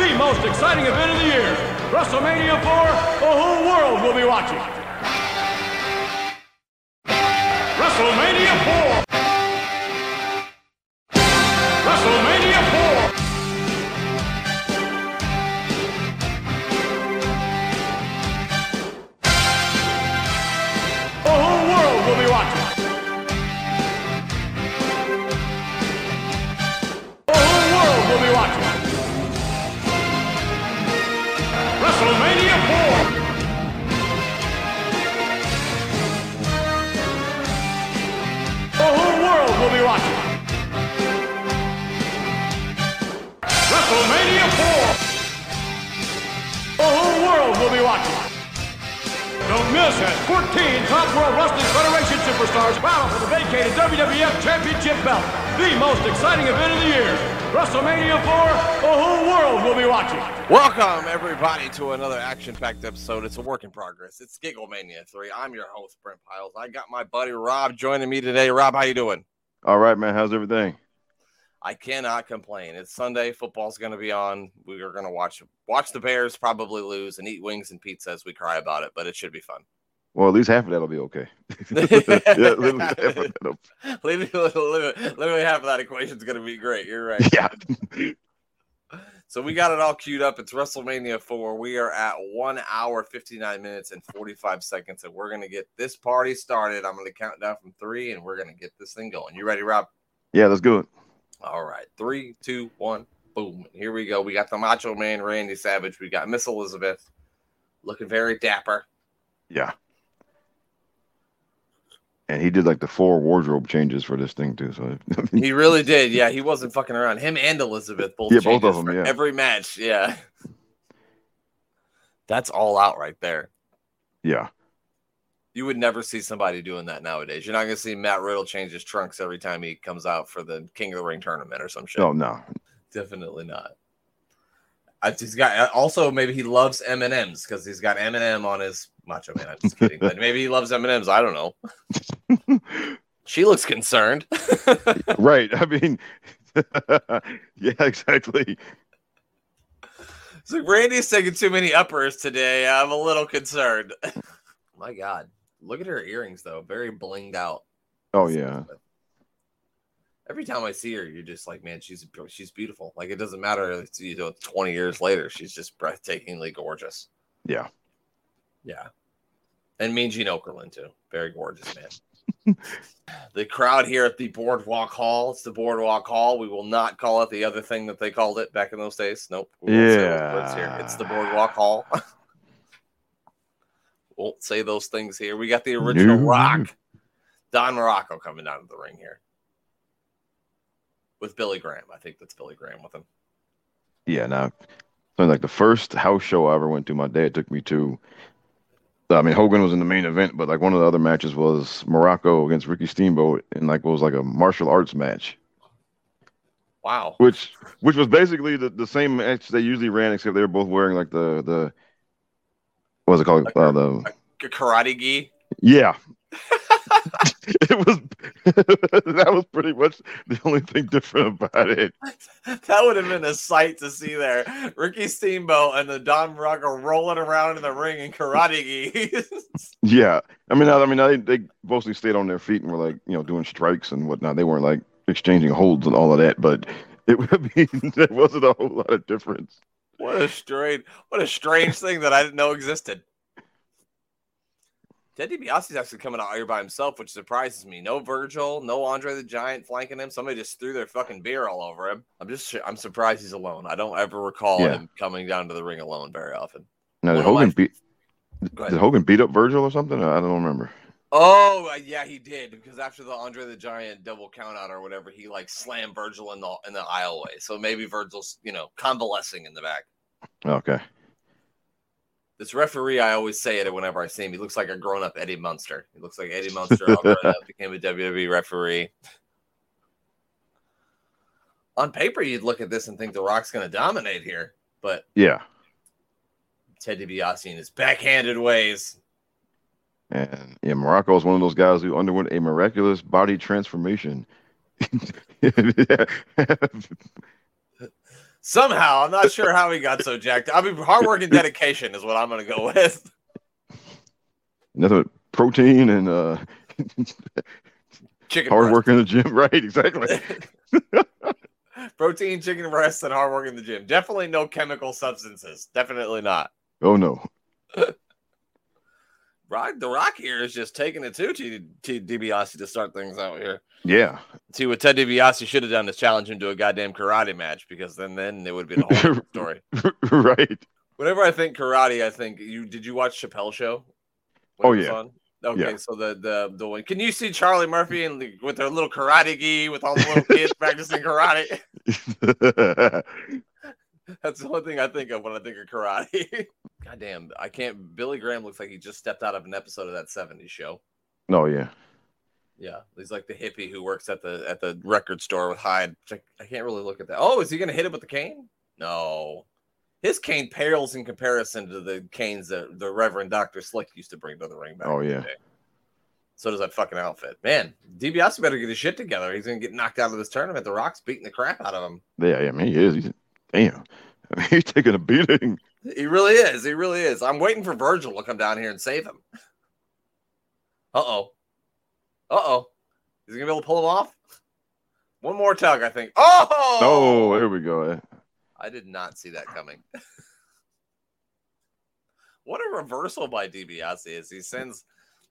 the most exciting event of the year. WrestleMania 4, the whole world will be watching. WrestleMania to another action-packed episode. It's a work in progress. It's Giggle Mania 3. I'm your host, Brent Piles. I got my buddy Rob joining me today. Rob, how you doing? All right, man. How's everything? I cannot complain. It's Sunday. Football's going to be on. We are going to watch watch the Bears probably lose and eat wings and pizza as we cry about it, but it should be fun. Well, at least half of that'll be okay. yeah, literally half of that'll- literally, literally, literally half of that equation is going to be great. You're right. yeah. So we got it all queued up. It's WrestleMania 4. We are at one hour, 59 minutes, and 45 seconds, and we're going to get this party started. I'm going to count down from three, and we're going to get this thing going. You ready, Rob? Yeah, let's do it. All right. Three, two, one, boom. Here we go. We got the Macho Man, Randy Savage. We got Miss Elizabeth looking very dapper. Yeah. And he did like the four wardrobe changes for this thing too. So He really did. Yeah, he wasn't fucking around. Him and Elizabeth both. Yeah, both of them, yeah. Every match. Yeah. That's all out right there. yeah. You would never see somebody doing that nowadays. You're not to see Matt Riddle change his trunks every time he comes out for the King of the Ring tournament or some shit. No, no. Definitely not. I, he's got uh, also maybe he loves M and M's because he's got M and M on his Macho Man. I'm just kidding, but maybe he loves M and M's. I don't know. She looks concerned. right. I mean Yeah, exactly. so Randy's taking too many uppers today. I'm a little concerned. My God, look at her earrings though, very blinged out. Oh yeah. Every time I see her, you're just like, man, she's she's beautiful. Like it doesn't matter. It's, you know, 20 years later, she's just breathtakingly gorgeous. Yeah. Yeah. And Mean Gene Okerlund too. Very gorgeous man. the crowd here at the Boardwalk Hall. It's the Boardwalk Hall. We will not call it the other thing that they called it back in those days. Nope. We won't say those words here. It's the Boardwalk Hall. won't say those things here. We got the original No. Rock. Don Muraco coming down to the ring here. With Billy Graham. I think that's Billy Graham with him. Yeah, now so like the first house show I ever went to, my dad took me to. I mean, Hogan was in the main event, but like one of the other matches was Muraco against Ricky Steamboat, and like what was like a martial arts match, Wow. which which was basically the, the same match they usually ran, except they were both wearing like the the what's it called? Like Uh, the A karate gi. yeah. it was that was pretty much the only thing different about it. That would have been a sight to see there. Ricky Steamboat and the Don Muraco rolling around in the ring in karate gi. Yeah, I mean, I, I mean, they they mostly stayed on their feet and were like, you know, doing strikes and whatnot. They weren't like exchanging holds and all of that, but it would be there wasn't a whole lot of difference. what a strange, what a strange thing that I didn't know existed. Ted DiBiase's actually coming out here by himself, which surprises me. No Virgil, no Andre the Giant flanking him. Somebody just threw their fucking beer all over him. I'm just, I'm surprised he's alone. I don't ever recall Yeah. him coming down to the ring alone very often. Now, did of my- Hogan beat did. Hogan beat up Virgil or something? I don't remember. Oh uh, yeah, he did because after the Andre the Giant double count out or whatever, he like slammed Virgil in the in the aisleway. So maybe Virgil's you know convalescing in the back. Okay, This referee, I always say it whenever I see him. He looks like a grown up Eddie Munster. He looks like Eddie Munster all grown up, became a WWE referee. On paper, you'd look at this and think The Rock's going to dominate here, but yeah, Ted DiBiase in his backhanded ways. and yeah, Muraco is one of those guys who underwent a miraculous body transformation. Somehow, I'm not sure how he got so jacked. I mean, hard work and dedication is what I'm going to go with. Nothing but protein and uh, Chicken hard breast. work in the gym. Right, exactly. Protein, chicken breasts, and hard work in the gym. Definitely no chemical substances. Definitely not. Oh no. Rock, the Rock here is just taking it too to, to DiBiase to start things out here. Yeah. See what Ted DiBiase should have done is challenge him to a goddamn karate match because then then it would be a whole different story. right. Whenever I think karate, I think you did you watch Chappelle show? Oh, yeah. on? Okay, Yeah. so the the the one. Can you see Charlie Murphy and the, with their little karate gi with all the little kids practicing karate? That's the only thing I think of when I think of karate. Goddamn, I can't. Billy Graham looks like he just stepped out of an episode of that '70s show. no, yeah. Yeah, he's like the hippie who works at the at the record store with Hyde. Like, I can't really look at that. Oh, is he gonna hit him with the cane? No, his cane pales in comparison to the canes that the Reverend Doctor Slick used to bring to the ring back. Oh, yeah. So does that fucking outfit, man. DiBiase better get his shit together. He's gonna get knocked out of this tournament. The Rock's beating the crap out of him. Yeah, I mean he is. He's damn. I mean, he's taking a beating. He really is. He really is. I'm waiting for Virgil to come down here and save him. Uh oh. Uh oh. Is he gonna be able to pull him off? One more tug, I think. Oh! Oh, there we go. I did not see that coming. what a reversal by DiBiase is. He sends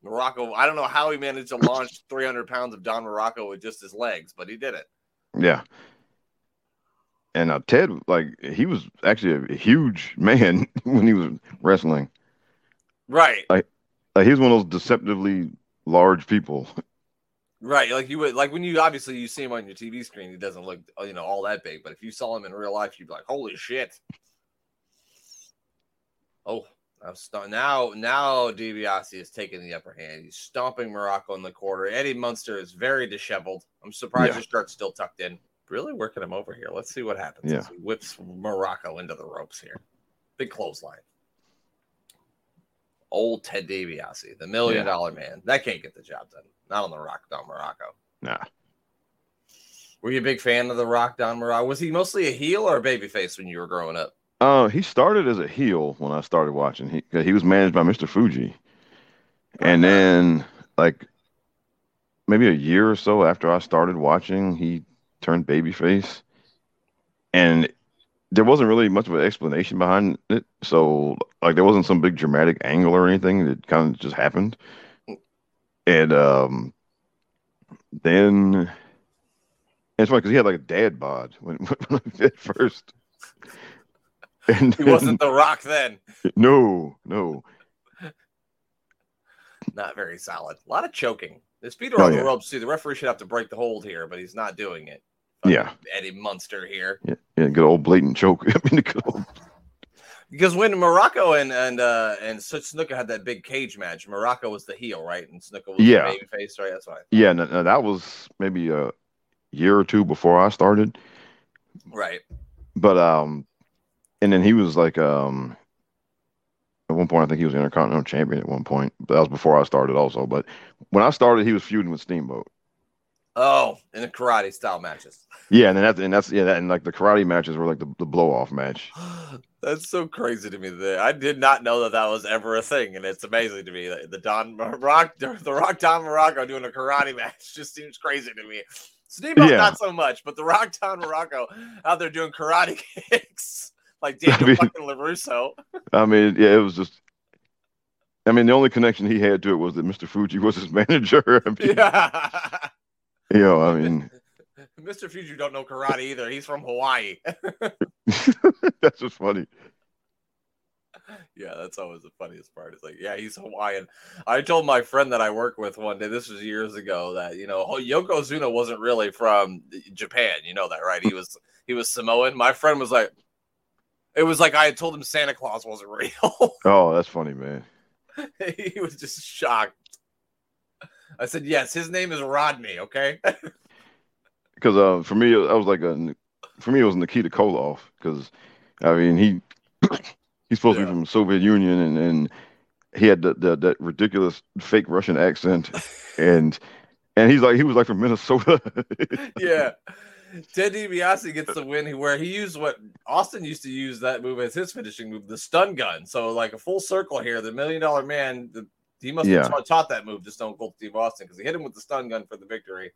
Muraco. I don't know how he managed to launch 300 pounds of Don Muraco with just his legs, but he did it. Yeah. And uh, Ted, like, he was actually a huge man when he was wrestling. Right. Like, he was one of those deceptively large people. Right. Like you would like when you obviously you see him on your TV screen, he doesn't look you know all that big, but if you saw him in real life, you'd be like, holy shit. Oh, I'm st- now now DiBiase is taking the upper hand. He's stomping Muraco in the quarter. Eddie Munster is very disheveled. I'm surprised Yeah. his shirt's still tucked in. Really working him over here. Let's see what happens. Yeah. as he whips Muraco into the ropes here. Big clothesline. Old Ted DiBiase, the million Yeah. dollar man. That can't get the job done. Not on the Rock Don Muraco. Nah. Were you a big fan of the Rock Don Muraco? Was he mostly a heel or a babyface when you were growing up? Uh, he started as a heel when I started watching. He he was managed by Mr. Fuji, and then like maybe a year or so after I started watching, he turned babyface, and there wasn't really much of an explanation behind it. So like there wasn't some big dramatic angle or anything. It kind of just happened, and um, then it's funny because he had like a dad bod when, when I at first. And He wasn't the Rock then. no, no. Not very solid. A lot of choking. Feet are Oh, on the yeah. ropes too. The referee should have to break the hold here, but he's not doing it. Yeah. Eddie Munster here. Yeah, yeah, good old blatant choke. I mean, good old, Because when Muraco and and uh and Snuka had that big cage match, Muraco was the heel, right? And Snuka was Yeah. the baby face, right? That's right. yeah, no, no, that was maybe a year or two before I started. Right. But um, and then he was like um, at one point I think he was Intercontinental Champion at one point. But that was before I started also. But when I started, he was feuding with Steamboat. Oh, in the karate style matches. Yeah, and then that's and that's yeah, that, and like the karate matches were like the, the blow off match. That's so crazy to me. That I did not know that that was ever a thing, and it's amazing to me that the Don Rock, the Rock Don Muraco doing a karate match just seems crazy to me. Steamboat Yeah. not so much, but the Rock Don Muraco out there doing karate kicks like Daniel mean- fucking Larusso. I mean, yeah, it was just. I mean, the only connection he had to it was that Mr. Fuji was his manager. I mean, Yeah, you know, I mean, Mr. Fuji don't know karate either. He's from Hawaii. that's just funny. Yeah, that's always the funniest part. It's like, yeah, he's Hawaiian. I told my friend that I work with one day, this was years ago, that you know, Yokozuna wasn't really from Japan. You know that, right? He was he was Samoan. My friend was like, it was like I had told him Santa Claus wasn't real. Oh, that's funny, man. he was just shocked. I said, yes, his name is Rodney. Okay. Because uh, for me, I was like a, for me, it was Nikita Koloff. Because I mean, he he's supposed to be from the Soviet Union, and and he had the, the that ridiculous fake Russian accent, and and he's like he was like from Minnesota. yeah. Ted DiBiase gets the win where he used what Austin used to use that move as his finishing move, the stun gun. So like a full circle here, the million dollar man, the, he must Yeah. have taught, that move to Stone Cold Steve Austin because he hit him with the stun gun for the victory.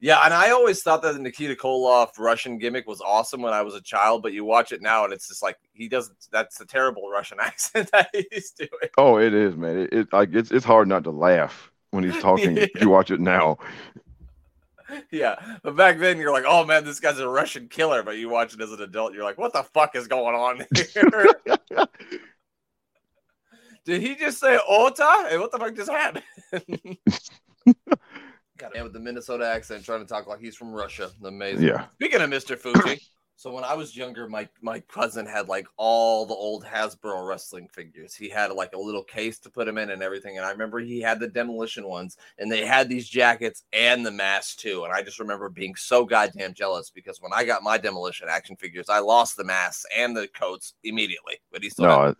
Yeah, and I always thought that the Nikita Koloff Russian gimmick was awesome when I was a child, but you watch it now and it's just like he doesn't. That's a terrible Russian accent that he's doing. Oh, it is, man. It, it like it's it's hard not to laugh when he's talking. Yeah. You watch it now. Yeah, but back then you're like, oh man, this guy's a Russian killer. But you watch it as an adult, you're like, what the fuck is going on here? Did he just say Ota? Hey, what the fuck just happened? Got him with the Minnesota accent, trying to talk like he's from Russia. Amazing. Yeah. Speaking of Mr. Fuji, so when I was younger, my my cousin had like all the old Hasbro wrestling figures. He had like a little case to put them in and everything. And I remember he had the demolition ones, and they had these jackets and the masks too. And I just remember being so goddamn jealous because when I got my demolition action figures, I lost the masks and the coats immediately. But he still No, it,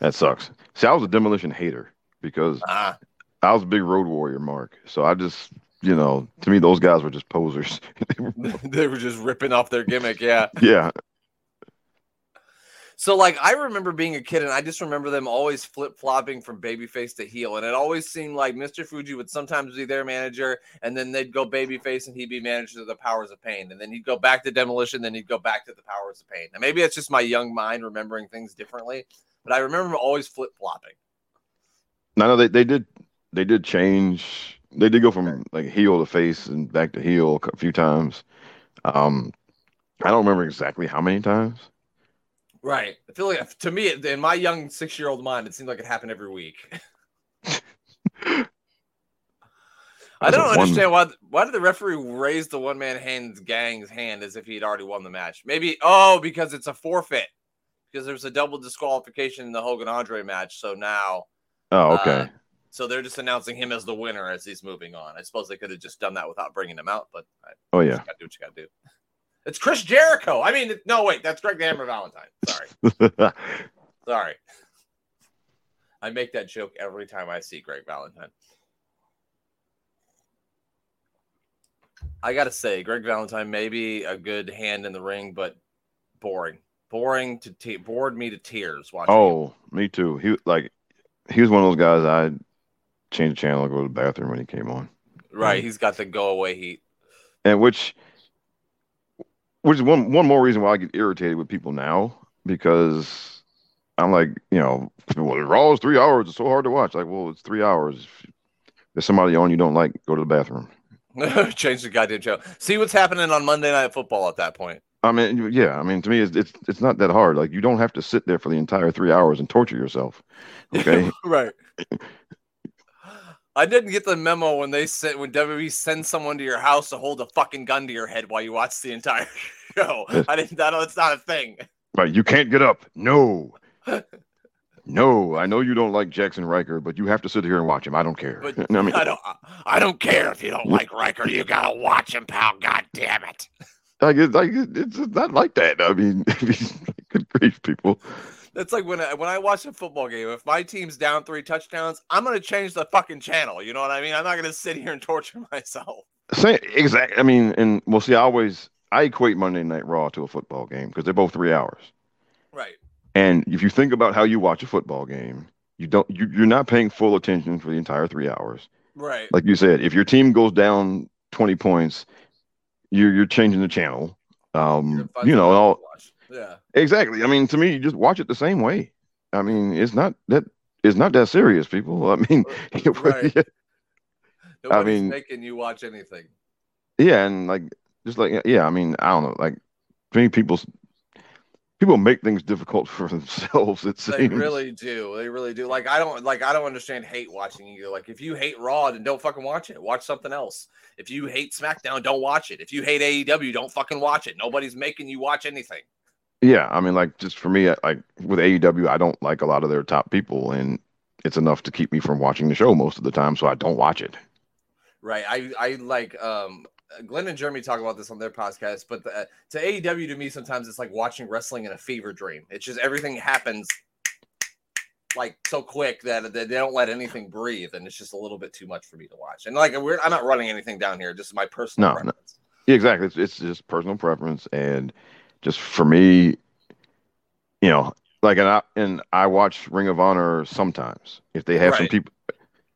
that sucks. See, I was a demolition hater because ah, I was a big Road Warrior, Mark. So I just, you know, to me, those guys were just posers. They were- just ripping off their gimmick. Yeah. yeah, So like I remember being a kid and I just remember them always flip-flopping from babyface to heel and it always seemed like Mr. Fuji would sometimes be their manager and then they'd go babyface and he'd be manager of the Powers of Pain and then he'd go back to Demolition then he'd go back to the Powers of Pain. Now maybe it's just my young mind remembering things differently, but I remember always flip-flopping. no, no, they they did they did change. They did go from like heel to face and back to heel a few times. Um, I don't remember exactly how many times. Right. I feel like to me in my young 6-year-old mind it seemed like it happened every week. I don't one- understand why. Why did the referee raise the one man hands gang's hand as if he'd already won the match? Maybe oh, because it's a forfeit. Because there's a double disqualification in the Hogan Andre match. So now, Oh, okay. uh, so they're just announcing him as the winner as he's moving on. I suppose they could have just done that without bringing him out, but I oh yeah. gotta do what you gotta do. It's Chris Jericho. I mean, no, wait, that's Greg the Hammer Valentine. Sorry, sorry. I make that joke every time I see Greg Valentine. I gotta say, Greg Valentine may be a good hand in the ring, but boring, boring to te- bored me to tears watching. Oh, him. oh, me too. He like he was one of those guys. I change the channel go to the bathroom when he came on. right. He's got the go away heat. and which which is one one more reason why I get irritated with people now because I'm like, you know, well, Raw is three hours. It's so hard to watch. Like, well, it's three hours. If there's somebody on you don't like, go to the bathroom. Change the goddamn show. See what's happening on Monday Night Football at that point. I mean, yeah. I mean, to me, it's it's it's not that hard. Like, you don't have to sit there for the entire three hours and torture yourself. Okay. right. I didn't get the memo when they said when WWE sends someone to your house to hold a fucking gun to your head while you watch the entire show. I didn't. That, that's not a thing. right. You can't get up. No. No, I know you don't like Jaxson Ryker, but you have to sit here and watch him. I don't care. But I mean, I don't. I don't care if you don't like Ryker. You gotta watch him, pal. God damn it. Like it's not like that. I mean, good grief, people. That's like when I, when I watch a football game. If my team's down three touchdowns, I'm gonna change the fucking channel. You know what I mean? I'm not gonna sit here and torture myself. Same exactly. I mean, and we'll see. I always I equate Monday Night Raw to a football game because they're both three hours. Right. And if you think about how you watch a football game, you don't you, you're not paying full attention for the entire three hours. Right. Like you said, if your team goes down twenty points, you're you're changing the channel. Um, you know, and all Yeah. exactly. I mean, to me, you just watch it the same way. I mean, it's not that it's not that serious, people. I mean, Right. Nobody's mean- making you watch anything. Yeah, and like just like yeah, I mean, I don't know, like many people people make things difficult for themselves. It They seems. really do. They really do. Like I don't like I don't understand hate watching you. Like if you hate Raw, then don't fucking watch it. Watch something else. If you hate SmackDown, don't watch it. If you hate AEW, don't fucking watch it. Nobody's making you watch anything. Yeah, I mean, like just for me, I- like with AEW, I don't like a lot of their top people, and it's enough to keep me from watching the show most of the time, so I don't watch it. Right. I I like um Glenn and Jeremy talk about this on their podcast, but the, to AEW to me sometimes it's like watching wrestling in a fever dream. It's just everything happens like so quick that they don't let anything breathe, and it's just a little bit too much for me to watch. And like we're, I'm not running anything down here, just my personal No, no. Yeah, exactly. It's, it's just personal preference, and just for me, you know, like and I and I watch Ring of Honor sometimes. If they have some people,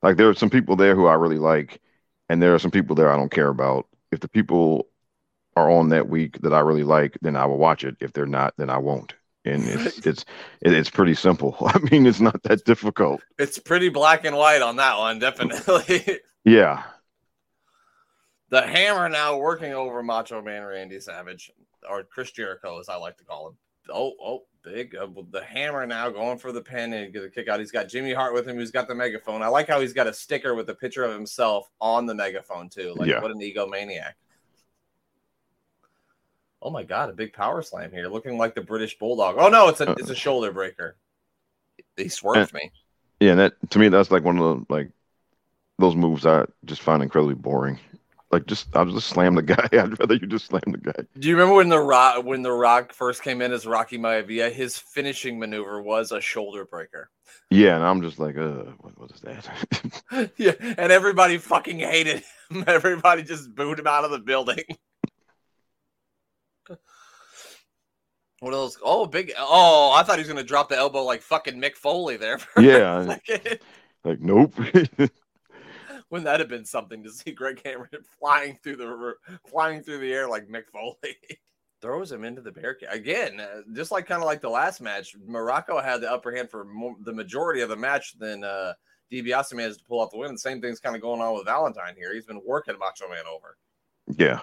like there are some people there who I really like, and there are some people there I don't care about. If the people are on that week that I really like, then I will watch it. If they're not, then I won't. And it's it's it's pretty simple. I mean, it's not that difficult. It's pretty black and white on that one, definitely. Yeah, the hammer now working over Macho Man Randy Savage, or Chris Jericho, as I like to call him. Oh, oh, big. Uh, the hammer now going for the pin and get a kick out. He's got Jimmy Hart with him, who's got the megaphone. I like how he's got a sticker with a picture of himself on the megaphone, too. Like, Yeah. what an egomaniac. Oh my god, a big power slam here, looking like the British Bulldog. Oh no, it's a it's a shoulder breaker. He swerved me. yeah. And that to me, that's like one of the like those moves I just find incredibly boring. Like just I'll just slam the guy. I'd rather you just slam the guy. Do you remember when the Rock when the Rock first came in as Rocky Maivia? His finishing maneuver was a shoulder breaker. Yeah, and I'm just like, uh, what, what is that? yeah, and everybody fucking hated him. Everybody just booed him out of the building. What else? Oh, big! Oh, I thought he was gonna drop the elbow like fucking Mick Foley there. For Yeah. like, nope. Wouldn't that have been something to see Greg Cameron flying through the flying through the air like Mick Foley? Throws him into the barricade again, uh, just like kind of like the last match. Muraco had the upper hand for mo- the majority of the match. Then uh, DiBiase managed to pull out the win. The same thing's kind of going on with Valentine here. He's been working Macho Man over. yeah.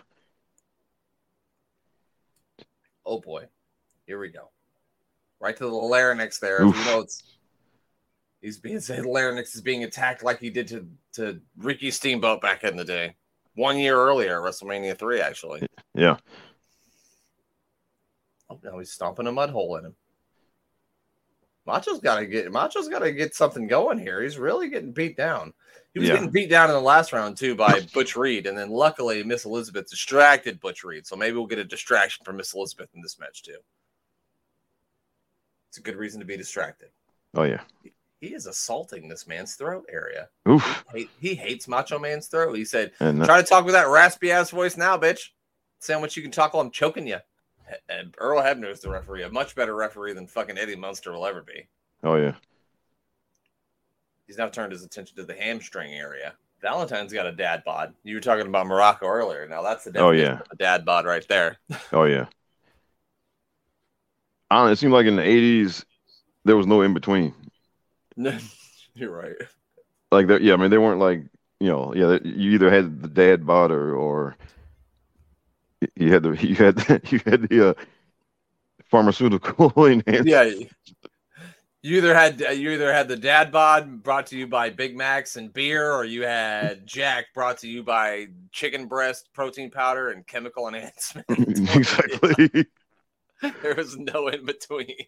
Oh boy, here we go. Right to the larynx there. Oof. You know it's he's being said larynx is being attacked like he did to to Ricky Steamboat back in the day, one year earlier, WrestleMania three actually. Yeah. Oh, now he's stomping a mud hole in him. Macho's got to get Macho's got to get something going here. He's really getting beat down. He was Yeah. getting beat down in the last round too by Butch Reed, and then luckily Miss Elizabeth distracted Butch Reed. So maybe we'll get a distraction from Miss Elizabeth in this match too. It's a good reason to be distracted. Oh yeah. He is assaulting this man's throat area. Oof. He, he hates Macho Man's throat. He said, And Try to talk with that raspy ass voice now, bitch. Much you can talk while I'm choking you. And Earl Hebner is the referee, a much better referee than fucking Eddie Munster will ever be. oh yeah. He's now turned his attention to the hamstring area. Valentine's got a dad bod. You were talking about Muraco earlier. Now that's the Oh, yeah. a dad bod right there. Oh yeah. I don't know, it seemed like in the '80s there was no in between. You're right. Like there, yeah. I mean, they weren't like you know, yeah. You either had the dad bod or, or you had the you had you had the uh, pharmaceutical enhanced. Yeah. You either had you either had the dad bod brought to you by Big Macs and beer, or you had Jack brought to you by chicken breast protein powder and chemical enhancement. exactly. there was no in between.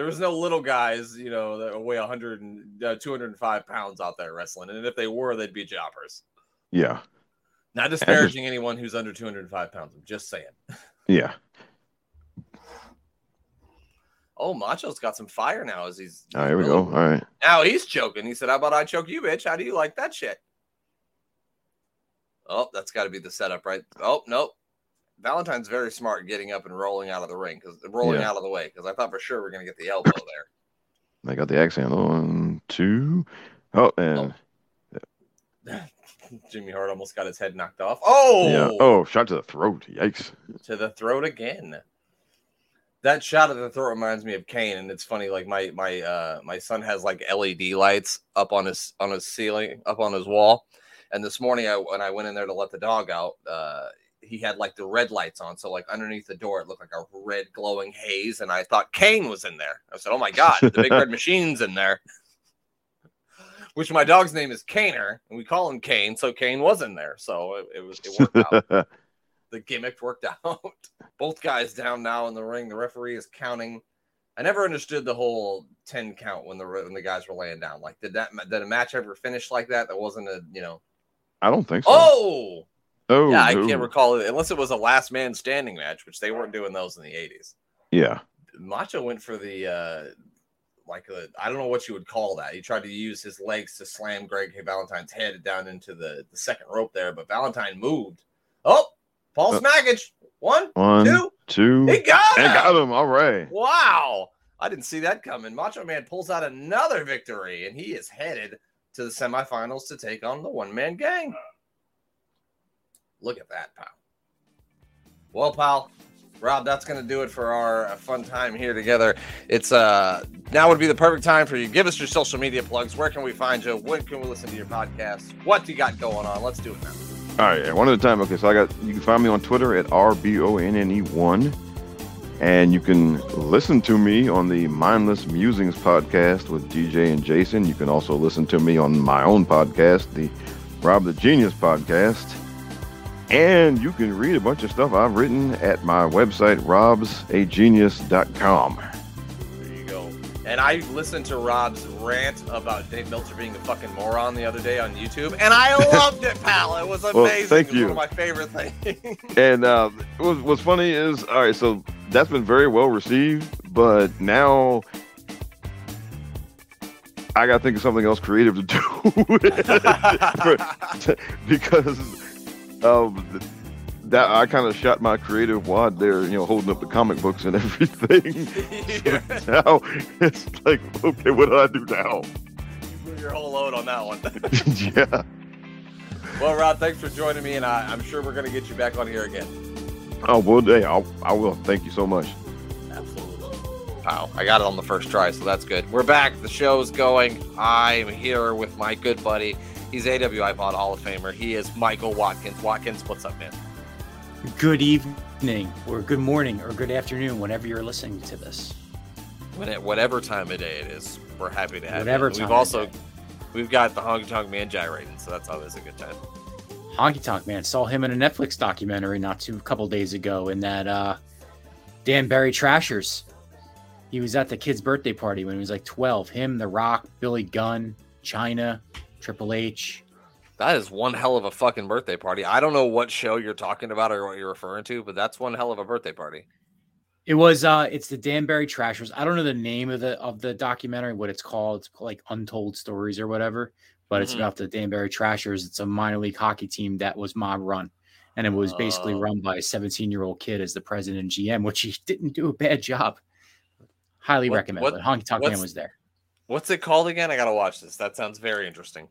There was no little guys, you know, that weigh 100 and uh, 205 pounds out there wrestling. And if they were, they'd be jobbers. Yeah. Not disparaging anyone who's under 205 pounds. I'm just saying. Yeah. Oh, Macho's got some fire now as he's. All right, here we go. All right. Now he's choking. He said, How about I choke you, bitch? How do you like that shit? Oh, that's got to be the setup, right? Oh, nope. Valentine's very smart getting up and rolling out of the ring because rolling Yeah. out of the way because I thought for sure we are going to get the elbow there. I got the accent. One, two. Oh, and Jimmy Hart almost got his head knocked off. Oh, yeah. Oh, shot to the throat. Yikes. to the throat again. That shot at the throat reminds me of Kane, and it's funny. Like my my uh my son has like LED lights up on his on his ceiling, up on his wall. And this morning, I when I went in there to let the dog out, uh, he had like the red lights on. So like underneath the door, it looked like a red glowing haze, and I thought Kane was in there. I said, "Oh my god, the big red machine's in there." Which my dog's name is Kaner, and we call him Kane, so Kane was in there. So it, it was it worked out the gimmick worked out. Both guys down now in the ring. The referee is counting. I never understood the whole ten count when the when the guys were laying down. Like, did that did a match ever finish like that? That wasn't a you know. I don't think so. Oh, oh yeah, I can't recall it unless it was a last man standing match, which they weren't doing those in the eighties. Yeah. Macho went for the uh like a I don't know what you would call that. He tried to use his legs to slam Greg Valentine's head down into the, the second rope there, but Valentine moved. Oh, Paul Uh, Smackage. One, One, two. two, He got him. got him. All right. Wow. I didn't see that coming. Macho Man pulls out another victory, and he is headed to the semifinals to take on the one man gang. Look at that, pal. Well, pal, Rob, that's going to do it for our uh, fun time here together. It's uh now would be the perfect time for you. Give us your social media plugs. Where can we find you? When can we listen to your podcast? What do you got going on? Let's do it now. All right, one at a time. Okay, so I got you can find me on Twitter at rbonne1, and you can listen to me on the Mindless Musings podcast with DJ and Jason. You can also listen to me on my own podcast, the Rob the Genius podcast, and you can read a bunch of stuff I've written at my website robsagenius.com. There you go. And I listened to Rob's rant about Dave Meltzer being a fucking moron the other day on YouTube, and I loved it, pal. It was amazing. Well, thank It was you. One of my favorite things. And uh, what, what's funny is, all right, so that's been very well received, but now I got to think of something else creative to do because um, that I kind of shot my creative wad there, you know, holding up the comic books and everything. now it's like, okay, what do I do now? You put your whole load on that one. yeah. well, Rob, thanks for joining me, and I, I'm sure we're going to get you back on here again. Oh, well, hey, I'll, I will. Thank you so much. Absolutely. Wow, I got it on the first try, so that's good. We're back. The show's going. I'm here with my good buddy. He's AWI Pod Hall of Famer. He is Michael Watkins. Watkins, what's up, man? Good evening, or good morning, or good afternoon, whenever you're listening to this. When it, whatever time of day it is, we're happy to have Whatever you. time We've also we've got the honky tonk man gyrating, so that's always a good time. Honky Tonk Man saw him in a Netflix documentary not too a couple days ago in that uh, Danbury Trashers. He was at the kid's birthday party when he was like 12. Him, The Rock, Billy Gunn, Chyna, Triple H. That is one hell of a fucking birthday party. I don't know what show you're talking about or what you're referring to, but that's one hell of a birthday party. It was uh it's the Danbury Trashers. I don't know the name of the of the documentary, what it's called. It's like Untold Stories or whatever. But it's Mhm. about the Danbury Trashers. It's a minor league hockey team that was mob run. And it was basically Oh. run by a 17 year old kid as the president and GM, which he didn't do a bad job. Highly What- recommend what- it. Honky Tonk Man was there. What's it called again? I gotta watch this. That sounds very interesting.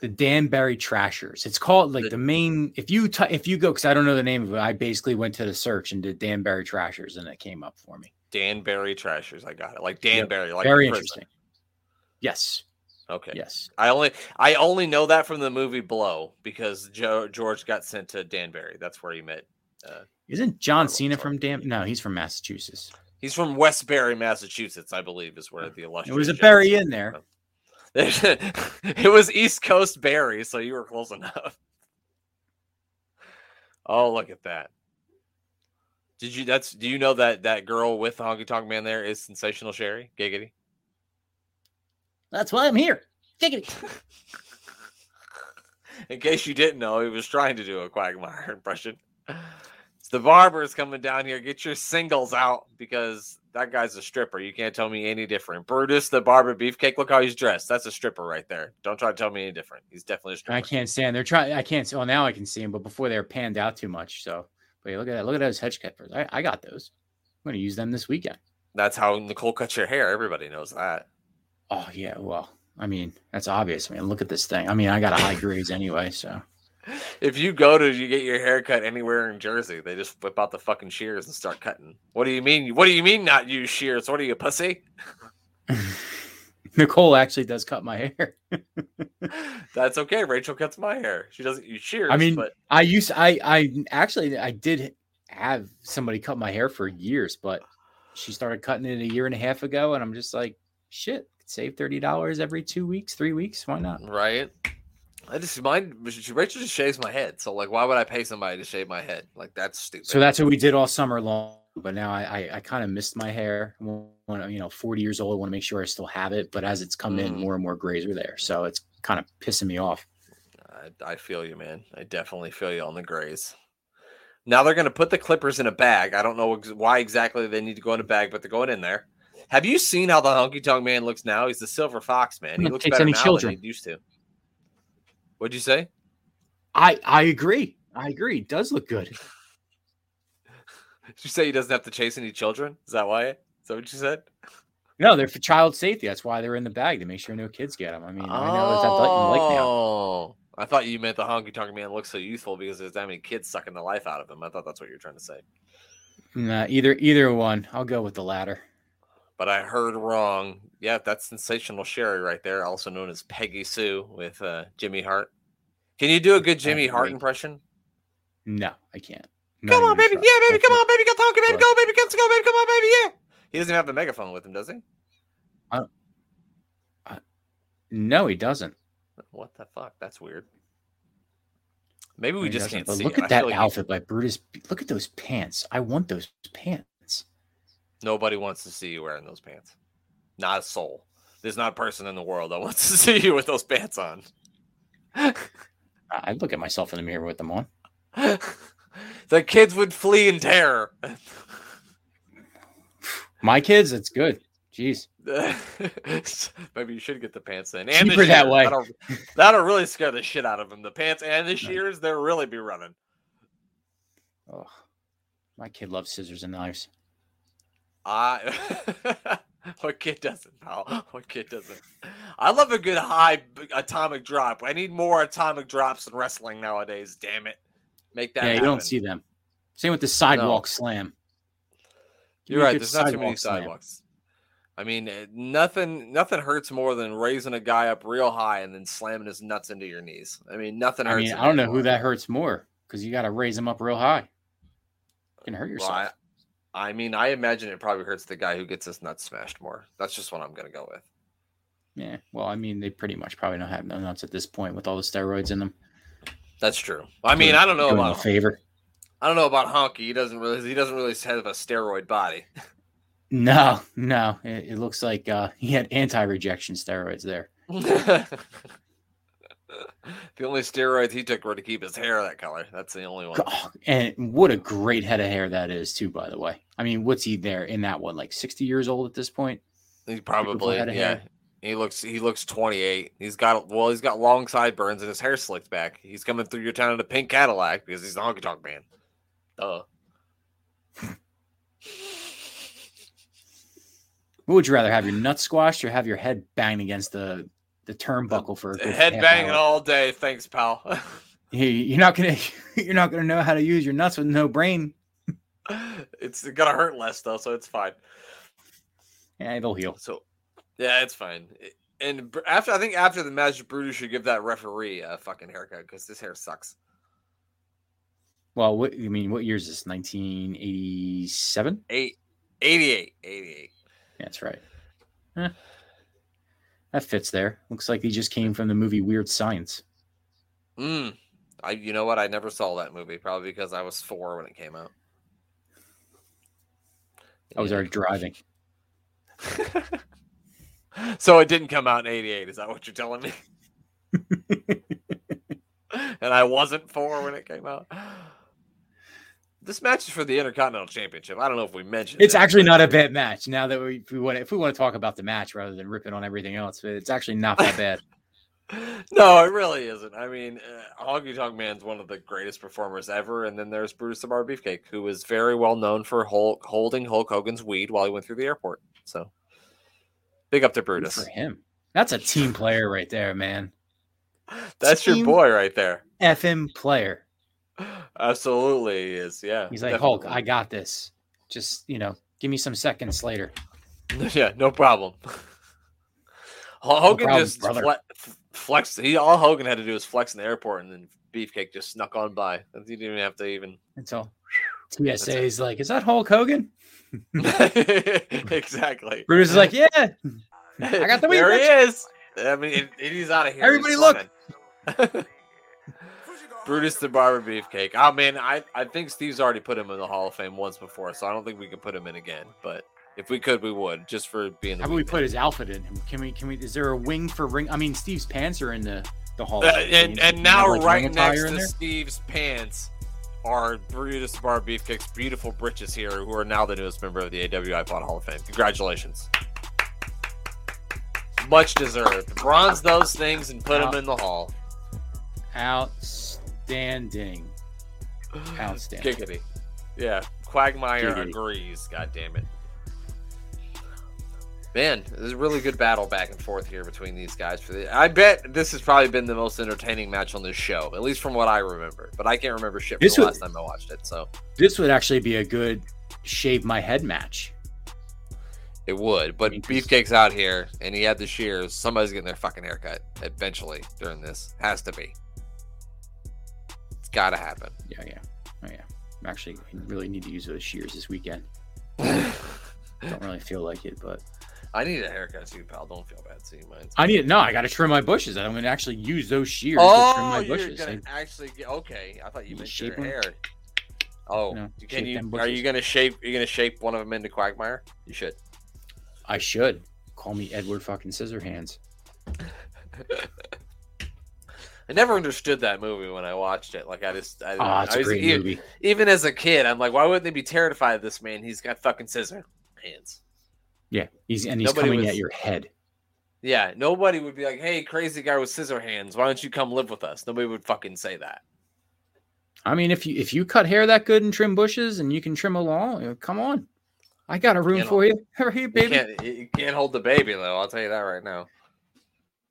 The Danbury Trashers. It's called like The- the main. If you t- if you go because I don't know the name of it, I basically went to the search and did Danbury Trashers and it came up for me. Danbury Trashers. I got it. Like Dan Yep. Barry. Like Very interesting. Yes. Okay. Yes. I only I only know that from the movie Blow because Joe George got sent to Danbury. That's where he met. Uh, Isn't John Cena from Dan? No, he's from Massachusetts. He's from Westbury, Massachusetts, I believe, is where the There illustrious. was a Barry in there. it was East Coast Barry, so you were close enough. Oh, look at that! Did you? That's. Do you know that that girl with the honky tonk man there is sensational Sherri Giggity? That's why I'm here. Giggity. In case you didn't know, he was trying to do a Quagmire impression. The barbers coming down here. Get your singles out because that guy's a stripper. You can't tell me any different. Brutus, the barber beefcake. Look how he's dressed. That's a stripper right there. Don't try to tell me any different. He's definitely a stripper. I can't stand. They're trying. I can't. see Well, now I can see them, but before they were panned out too much. So, but look at that. Look at those hedge clippers. I, I got those. I'm going to use them this weekend. That's how Nicole cuts your hair. Everybody knows that. Oh yeah. Well, I mean that's obvious. I mean, look at this thing. I mean, I got a high grades anyway. So If you go to you get your hair cut anywhere in Jersey, they just whip out the fucking shears and start cutting. What do you mean? What do you mean not use shears? What are you, pussy? Nicole actually does cut my hair. That's okay. Rachel cuts my hair. She doesn't use shears. I mean, but I used. I I actually I did have somebody cut my hair for years, but she started cutting it a year and a half ago, and I'm just like, shit, save thirty dollars every two weeks, three weeks. Why not? right. I just mine. Rachel just shaves my head. So like, why would I pay somebody to shave my head? Like that's stupid. So that's what we did all summer long. But now I I, I kind of missed my hair. When I'm, you know, 40 years old, I want to make sure I still have it. But as it's come in, Mhm. more and more grays are there, so it's kind of pissing me off. I, I feel you, man. I definitely feel you on the grays. Now they're going to put the clippers in a bag. I don't know ex- why exactly they need to go in a bag, but they're going in there. Have you seen how the honky tonk man looks now? He's the silver fox man. He looks better now children. than he used to. What'd you say? I I agree. I agree. It does look good. Did you say he doesn't have to chase any children? Is that why? Is that what you said? No, they're for child safety. That's why they're in the bag to make sure no kids get them. I mean, I know it's like like now. Oh, I thought you meant the honky tonk man looks so youthful because there's that many kids sucking the life out of him. I thought that's what you were trying to say. Nah, either either one. I'll go with the latter. But I heard wrong. Yeah, that's sensational Sherri right there, also known as Peggy Sue with uh, Jimmy Hart. Can you do a good Jimmy Hart impression? No, I can't. Not Come on, baby. shot. Yeah, baby. Come on, baby. Go talking, baby. Go, baby. Let's go, baby. Come on, baby. Yeah. He doesn't have the megaphone with him, does he? No, he doesn't. What the fuck? That's weird. Maybe we he just can't see. look it. at I that like outfit by Brutus. Look at those pants. I want those pants. Nobody wants to see you wearing those pants. Not a soul. There's not a person in the world that wants to see you with those pants on. I look at myself in the mirror with them on. the kids would flee in terror. My kids, it's good. Jeez. Maybe you should get the pants then. And the Cheaper that way. That'll, that'll really scare the shit out of them. The pants and the shears, they'll really be running. Oh, my kid loves scissors and knives. I what kid doesn't, pal? What kid doesn't? I love a good high atomic drop. I need more atomic drops in wrestling nowadays. Damn it, make that. yeah, you don't see them. Same with the sidewalk slam. Give You're right. There's not too many sidewalk slam. sidewalks. I mean, eh, nothing. Nothing hurts more than raising a guy up real high and then slamming his nuts into your knees. I mean, nothing hurts. I mean, I don't know anymore. who that hurts more because you got to raise him up real high. You can hurt yourself. Well, I, mean, I imagine it probably hurts the guy who gets his nuts smashed more. That's just what I'm gonna go with. Yeah. Well, I mean, they pretty much probably don't have no nuts at this point with all the steroids in them. That's true. I mean, I don't know Doing about favor. I don't know about Honky. He doesn't really he doesn't really have a steroid body. No, no. It, it looks like uh, he had anti-rejection steroids there. the only steroids he took were to keep his hair that color. That's the only one. Oh, and what a great head of hair that is, too. By the way, I mean, what's he there in that one? Like sixty years old at this point? He probably yeah. hair. He looks he looks 28. He's got well, he's got long sideburns and his hair slicked back. He's coming through your town in a pink Cadillac because he's the honky tonk man. Duh. What would you rather have your nuts squashed or have your head banged against the the turnbuckle for a good Head half banging hour? all day. Thanks, pal. You're not gonna you're not gonna know how to use your nuts with no brain. it's gonna hurt less though, so it's fine. Yeah, it'll heal. So, yeah, it's fine. And after, I think after the match, Brutus should give that referee a fucking haircut because this hair sucks. Well, what I mean, what year is this? 1987. Eight, 88, 88. That's right. that fits there. Looks like he just came from the movie Weird Science. Mm. I, you know what? I never saw that movie, probably because I was four when it came out. I was Yeah. already driving. so it didn't come out in 88. Is that what you're telling me? and I wasn't four when it came out. This match is for the Intercontinental Championship. I don't know if we mentioned It's it, actually not a bad match. Now that we, if we want to, if we want to talk about the match rather than ripping on everything else, but it's actually not that bad. No, it really isn't. I mean, uh, Honky Tonk Man's one of the greatest performers ever, and then there's Brutus the Bar Beefcake, who is very well known for Hulk, holding Hulk Hogan's weed while he went through the airport. So, big up to Good Brutus. for him. That's a team player right there, man. That's your boy right there. FM player. Absolutely is. Yeah, He's like Hulk. I got this. Just you know, give me some seconds later. yeah, no problem. Hulk Hogan problem, just fle- flexed. He all Hogan had to do was flex in the airport, and then Beefcake just snuck on by. He didn't even have to even. Until TSA is like, is that Hulk Hogan? exactly. Bruce is like, yeah. I got the There he is. I mean, it, it- he's out of here. Everybody He's look. Brutus the Barber Beefcake. Oh man, I, I think Steve's already put him in the Hall of Fame once before, so I don't think we can put him in again. But if we could, we would, just for being. How about we put his outfit in him? Can we? Can we? Is there a wing for ring? I mean, Steve's pants are in the the hall. Uh, of Fame. and and now have, like, right next to? Steve's pants are Brutus the Barber Beefcake's beautiful britches here, who are now the newest member of the AWI Pod Hall of Fame. Congratulations. much deserved. Bronze those things and put them in the hall. Outstanding. Outstanding. Giggity. Yeah, Quagmire Giggity. agrees. God damn it. Man, there's a really good battle back and forth here between these guys. For the, I bet this has probably been the most entertaining match on this show, at least from what I remember. But I can't remember shit from This the would- last time I watched it. So This would actually be a good shave my head match. It would, but Beefcake's out here and he had the shears. Somebody's getting their fucking haircut eventually during this. Has to be. It's got to happen. Yeah, yeah. Oh, yeah. I'm actually I really need to use those shears this weekend. I Don't really feel like it, but I need a haircut too, pal. Don't feel bad seeing mine. I need no. I got to trim my bushes. I'm going to actually use those shears to trim Oh, my you're bushes. gonna I- actually get okay. I thought you You meant shape your 'em? hair. Oh, No, can you? Are you gonna shape? You're you gonna shape one of them into Quagmire? You should. I should call me Edward fucking Scissorhands. I never understood that movie when I watched it. Like I just, I, Ah, it's I a was- great even, movie. even as a kid, I'm like, why wouldn't they be terrified of this man? He's got fucking scissor hands. Yeah, he's and he's Nobody coming was- at your head. Yeah, nobody would be like, "Hey, crazy guy with scissor hands, why don't you come live with us?" Nobody would fucking say that. I mean, if you if you cut hair that good and trim bushes and you can trim a lawn, come on. I got a room You for you. Here, You baby. can't, you can't hold the baby though. I'll tell you that right now.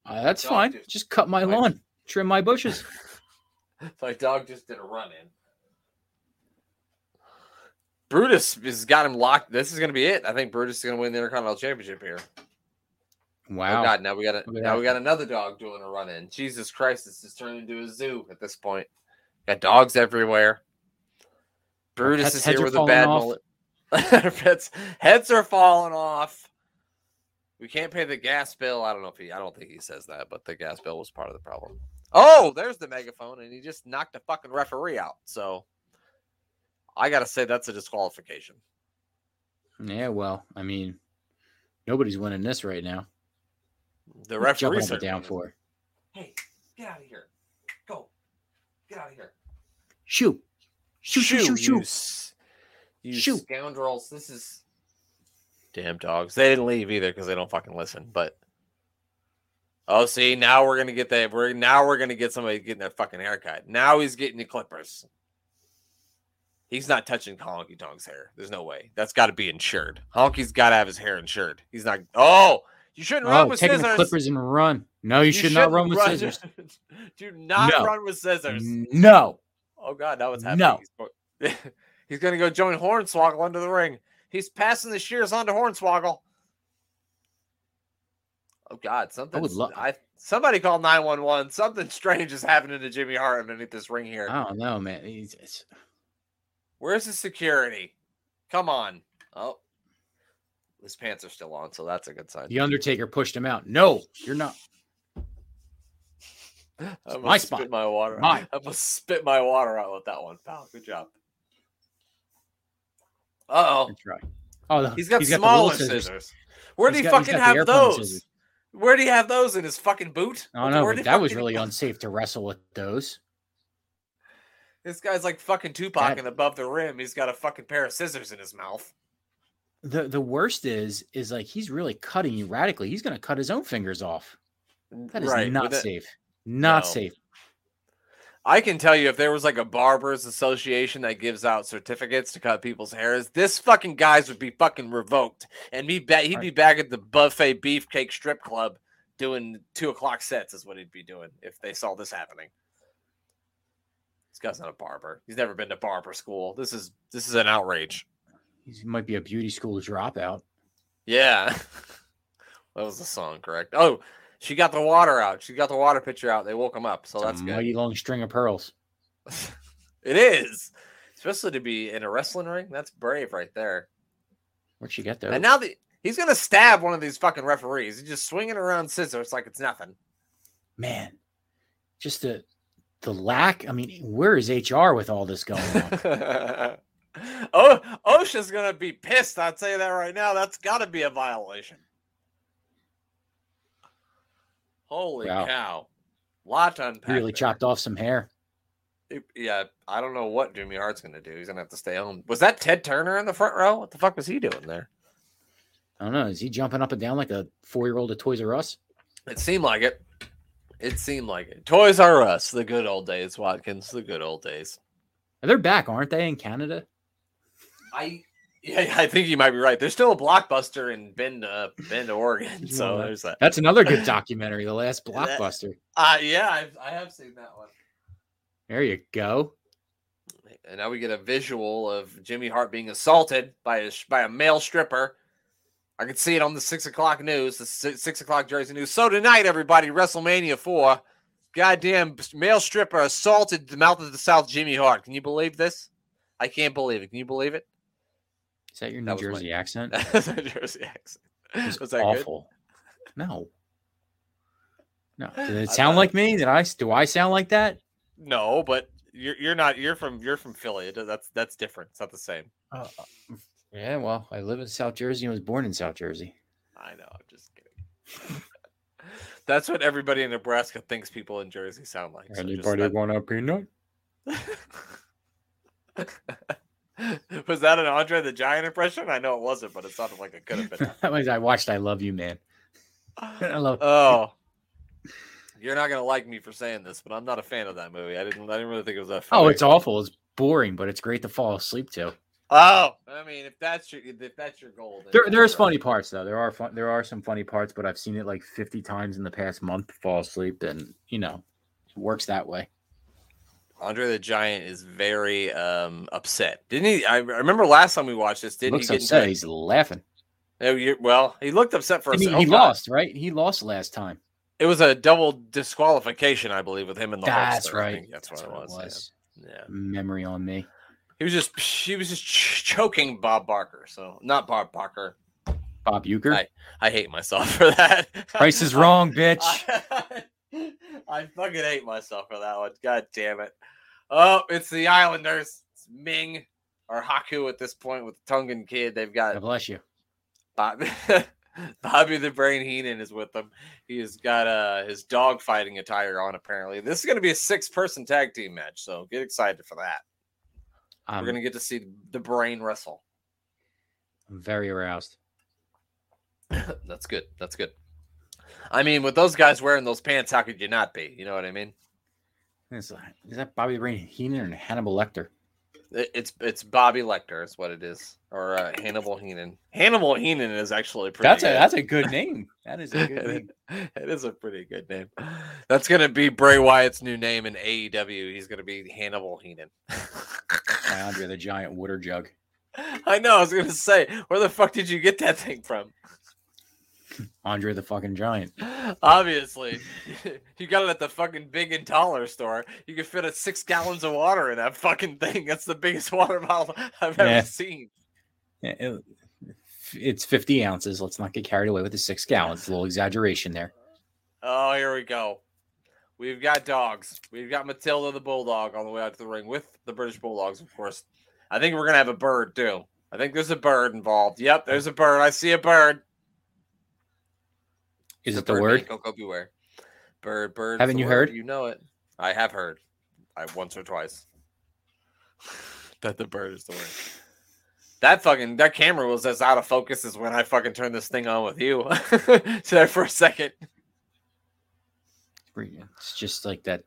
Uh, that's Dog fine. just- cut my- lawn, trim my bushes. My dog just did a run in. Brutus has got him locked. This is going to be it. I think Brutus is going to win the Intercontinental Championship here. Wow. Oh God! Now we got a, Look at now we got another dog doing a run in. Jesus Christ! This is turning into a zoo at this point. Got dogs everywhere. Brutus Pets' is here with a bad off. mullet. Pets heads are falling off. We can't pay the gas bill. I don't know if he. I don't think he says that, but the gas bill was part of the problem. Oh, there's the megaphone, and he just knocked the fucking referee out. So I gotta say that's a disqualification. Yeah, well, I mean, nobody's winning this right now. The What's referee jumping up and certainly down is. for. Hey, get out of here. Go. Get out of here. Shoot. Shoot, shoot, shoot, shoot. s- You Shoot. scoundrels. This is damn dogs. They didn't leave either because they don't fucking listen. But oh, see, now we're gonna get that. We're now we're gonna get somebody getting their fucking haircut. Now he's getting the clippers. He's not touching Honky Tonk's hair. There's no way. That's got to be insured. Honky's got to have his hair insured. He's not. Oh, you shouldn't run Oh, with taking scissors. the clippers and run. No, you, should not run with scissors. Do not No. run with scissors. No. Oh God, now what's happening? No. He's, he's gonna go join Hornswoggle under the ring. He's passing the shears on to Hornswoggle. Oh God, something. lo- I somebody called nine one one. Something strange is happening to Jimmy Hart underneath this ring here. I don't know, man. He's, it's, Where's the security? Come on. Oh, his pants are still on, so that's a good sign. the Undertaker pushed him out. No, you're not. I my spot. spit my water. Mine. I must spit my water out with that one, pal. Good job. Uh oh. Oh, He's got the smaller little scissors. Where do He's he fucking got have those? scissors. Where do you have those in his fucking boot? I don't know, Where but that was really unsafe to wrestle with those. This guy's like fucking Tupac That- and above the rim. He's got a fucking pair of scissors in his mouth. The the worst is is like he's really cutting you radically. He's gonna cut his own fingers off. That is Right, not safe. Not No. safe. I can tell you if there was like a barbers association that gives out certificates to cut people's hairs, this fucking guys would be fucking revoked, and me bet he'd be back at the buffet beefcake strip club doing two o'clock sets is what he'd be doing if they saw this happening. This guy's not a barber. He's never been to barber school. This is this is an outrage. He might be a beauty school dropout. Yeah. that was the song, correct? Oh, she got the water out. She got the water pitcher out. They woke him up, so It's that's a good. mighty long string of pearls. It is, especially to be in a wrestling ring. That's brave right there. Where'd she get those? And now the, he's gonna stab one of these fucking referees. He's just swinging around scissors like it's nothing. Man, just the the lack. I mean, where is HR with all this going on? oh, OSHA's gonna be pissed. I'll tell you that right now. That's got to be a violation. Holy Wow. cow! Lot to unpack. really there. chopped off some hair. It- Yeah, I don't know what Jimmy Hart's gonna do. He's gonna have to stay home. Was that Ted Turner in the front row? What the fuck was he doing there? I don't know. Is he jumping up and down like a four year old at Toys R Us? It seemed like it. It seemed like it. Toys R Us, the good old days, Watkins, the good old days. They're back, aren't they, in Canada? I yeah, I think you might be right. There's still a blockbuster in Bend, uh, Bend, Oregon. So there's that. That's another good documentary, The Last Blockbuster. Uh yeah, I've, I have seen that one. There you go. And now we get a visual of Jimmy Hart being assaulted by a by a male stripper. I can see it on the six o'clock news, the six, six o'clock Jersey news. So tonight, everybody, WrestleMania four, goddamn male stripper assaulted the mouth of the South, Jimmy Hart. Can you believe this? I can't believe it. Can you believe it? Is that your New That was my- Jersey accent? That's a Jersey accent. It's Was that good? awful. No. No. Did it sound like me? Did I do I sound like that? No, but you're you're not. You're from you're from Philly. That's that's different. It's not the same. Uh, uh, yeah, well, I live in South Jersey and was born in South Jersey. I know. I'm just kidding. That's what everybody in Nebraska thinks people in Jersey sound like. so just that- want a peanut? was that an Andre the Giant impression? I know it wasn't, but it sounded like it could have been. that was I watched I Love You Man. I love oh, you're not gonna like me for saying this, but I'm not a fan of that movie. I didn't. I didn't really think it was that. Oh, it's awful. It's boring, but it's great to fall asleep to. Oh, I mean, if that's your if that's your goal, then There, there's sure. funny parts though. There are fun, there are some funny parts, but I've seen it like 50 times in the past month. Fall asleep, and you know, it works that way. Andre the Giant is very um upset. Didn't he? I remember last time we watched this. Didn't he get upset. into- He's laughing. Oh, well, he looked upset for a I mean, second. he Oh, God. lost, right? He lost last time. It was a double disqualification, I believe, with him and the That's Hulkster. Right. think That's, what it was. Yeah. yeah. Memory on me. He was just she was just ch- choking Bob Barker. So not Bob Barker. Bob Uecker. Hi. I hate myself for that. Price is wrong, bitch. I, fucking hate myself for that one. God damn it. Oh, it's the Islanders. It's Meng or Haku at this point with the Tongan kid. They've got God bless you. Bob, Bobby the Brain Heenan is with them. He has got uh, his dog fighting attire on, apparently. This is going to be a six person tag team match, so get excited for that. I'm, We're going to get to see the brain wrestle. I'm very aroused. That's good. That's good. I mean, with those guys wearing those pants, how could you not be? You know what I mean? Is that, is that Bobby the Brain Heenan and Hannibal Lecter? It- It's it's Bobby Lecter is what it is, or uh, Hannibal Heenan. Hannibal Heenan is actually pretty. That's a that's a good name. That is a good name. it is a pretty good name. That's gonna be Bray Wyatt's new name in AEW. He's gonna be Hannibal Heenan. Andre the Giant Water Jug. I know. I was gonna say, where the fuck did you get that thing from? Andre the fucking Giant. Obviously, you got it at the fucking big and taller store. You can fit a six gallons of water in that fucking thing. That's the biggest water bottle I've ever Yeah. seen. Yeah, it- it's 50 ounces. Let's not get carried away with the six gallons. A little exaggeration there. Oh, here we go. We've got dogs. We've got Matilda the Bulldog on the way out to the ring with the British Bulldogs, of course. I think we're gonna have a bird too. I think there's a bird involved. Yep, there's a bird. I see a bird. Is It's it a the bird word? being Koko B. Ware. Bird, bird. Haven't you word. heard? You know it. I have heard. I once or twice. that the bird is the word. That fucking that camera was as out of focus as when I fucking turned this thing on with you. there for a second. It's just like that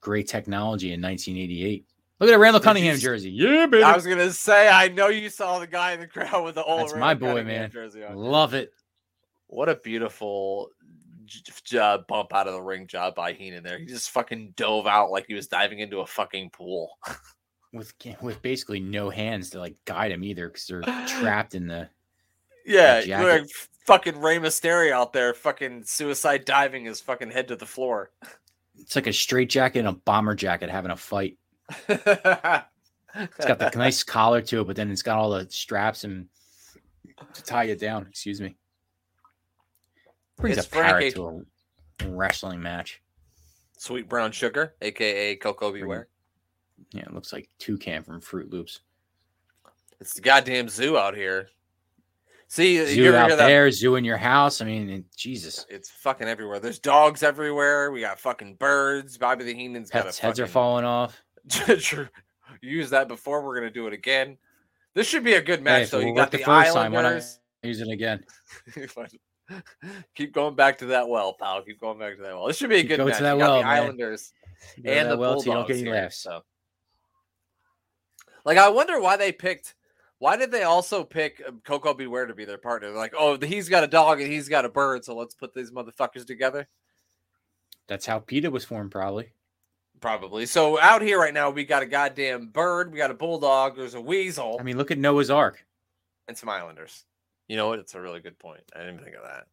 great technology in 1988. Look at that Randall Cunningham jersey. Yeah, baby. I was gonna say, I know you saw the guy in the crowd with the old. That's my boy, Cunningham man. Jersey on. Love it. What a beautiful j- j- uh, bump out of the ring job by Heenan there. He just fucking dove out like he was diving into a fucking pool. With with basically no hands to like guide him either because they're trapped in the. Yeah, you're like fucking Rey Mysterio out there, fucking suicide diving his fucking head to the floor. It's like a straight jacket and a bomber jacket having a fight. it's It's got the nice collar to it, but then it's got all the straps and to tie it down. Excuse me. Brings It's a parrot Frankie. to a wrestling match. Sweet brown sugar, aka Koko B. Ware. Yeah, it looks like Toucan from Froot Loops. It's the goddamn zoo out here. See, Zoo out that there, zoo in your house. I mean, Jesus, It's fucking everywhere. There's dogs everywhere. We got fucking birds. Bobby the Heenan's got pets' a heads are falling off. Use that before. We're gonna do it again. This should be a good match, Hey, though. it You got the, the first time, why not Use it again. Keep going back to that well, pal. Keep going back to that well. This should be a Keep good going match. to that well, the man. Islanders go and the well Bulldogs don't get any here, laughs. So, like, I wonder why they picked. Why did they also pick um, Koko B. Ware to be their partner? They're like, oh, he's got a dog and he's got a bird, so let's put these motherfuckers together. That's how PETA was formed, probably. Probably. So out here right now, we got a goddamn bird, we got a bulldog, there's a weasel, I mean, look at Noah's Ark. and some Islanders. You know what? It's a really good point. I didn't even think of that.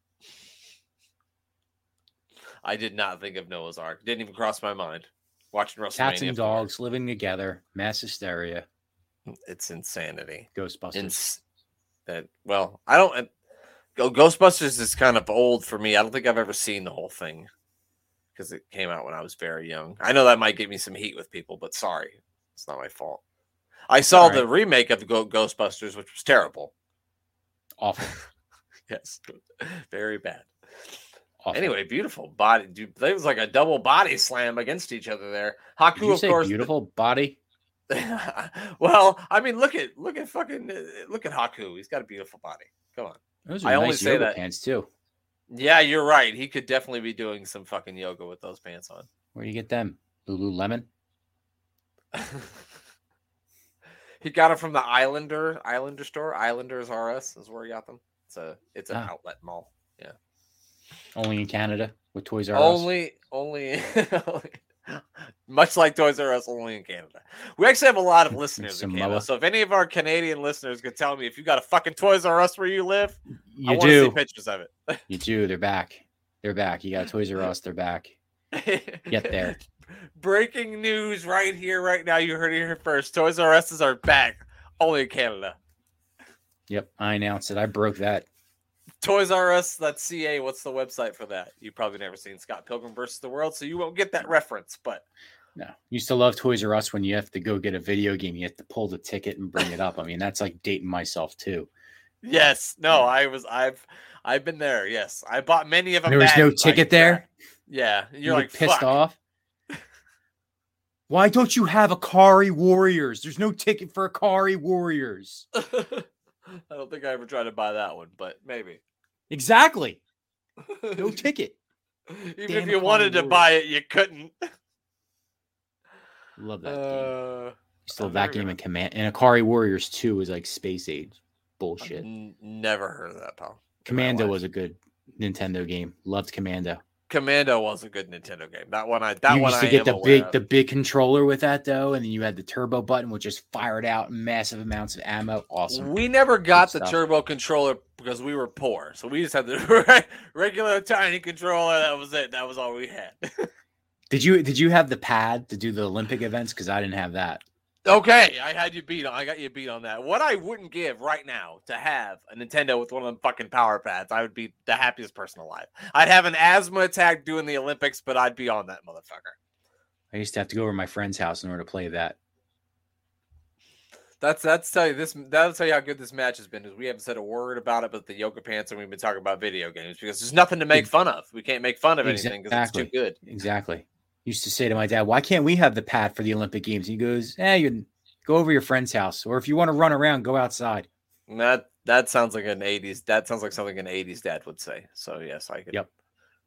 I did not think of Noah's Ark. Didn't even cross my mind. Watching WrestleMania. Cats and dogs living together, mass hysteria, It's insanity. Ghostbusters. Ins- that well, I don't. Go Ghostbusters is kind of old for me. I don't think I've ever seen the whole thing because it came out when I was very young. I know that might give me some heat with people, but sorry, it's not my fault. I saw all the remake of Ghostbusters, which was terrible. Awful. Yes, very bad. Awful. Anyway, beautiful body. Dude, it was like a double body slam against each other there. Haku, of say course. beautiful body? well, I mean, look at look at fucking look at Haku. He's got a beautiful body. Come on. Those are I only nice say yoga that- pants too. Yeah, you're right. He could definitely be doing some fucking yoga with those pants on. Where do you get them? Lululemon. he got it from the Islander Islander store. Islanders RS is where he got them. It's a it's an Ah. outlet mall. Yeah. Only in Canada with Toys R Us. Only only much like Toys R Us, only in Canada. We actually have a lot of listeners in Canada. So if any of our Canadian listeners could tell me if you got a fucking Toys R Us where you live, I You want to do. see pictures of it. You do. They're back. They're back. You got Toys R Us. They're back. Get there. Breaking news right here, right now. You heard it here first. Toys R Us are back, only in Canada. Yep. I announced it. I broke that. Toys R Us, that's CA. What's the website for that? You've probably never seen Scott Pilgrim versus the World, so you won't get that reference. But No. Used to love Toys R Us when you have to go get a video game. You have to pull the ticket and bring it up. I mean, that's like dating myself too. yes, no, I was, I've, I've been there. Yes, I bought many of them. There was no ticket like there? Yeah, you're You like pissed "Fuck." off. Why don't you have Ikari Warriors? There's no ticket for Ikari Warriors. I don't think I ever tried to buy that one, but maybe. Exactly. No ticket. Even Damn if you Ikari wanted to buy it, you couldn't. Love that game. Uh, Still I've that game in command and Ikari Warriors 2 is like space age bullshit. n- never heard of that, pal. Commando was a good Nintendo game. Loved Commando. Commando was a good Nintendo game. That one, I that you one used I to get am the big of. the big controller with that though, and then you had the turbo button which just fired out massive amounts of ammo. Awesome. We never got the stuff. turbo controller because we were poor, so we just had the regular tiny controller. That was it. That was all we had. Did you did you have the pad to do the Olympic events? Because I didn't have that. Okay, I had you beat on. I got you beat on that. What I wouldn't give right now to have a Nintendo with one of them fucking power pads, I would be the happiest person alive. I'd have an asthma attack doing the Olympics, but I'd be on that motherfucker. I used to have to go over to my friend's house in order to play that. That's that's tell you this. That'll tell you how good this match has been. Is we haven't said a word about it, but the yoga pants, and we've been talking about video games because there's nothing to make fun of. We can't make fun of anything because it's too good. Exactly. Used to say to my dad, "Why can't we have the pad for the Olympic Games?" He goes, "Eh, you go over your friend's house, or if you want to run around, go outside." That that sounds like an '80s. That sounds like something an '80s dad would say. So yes, I could Yep.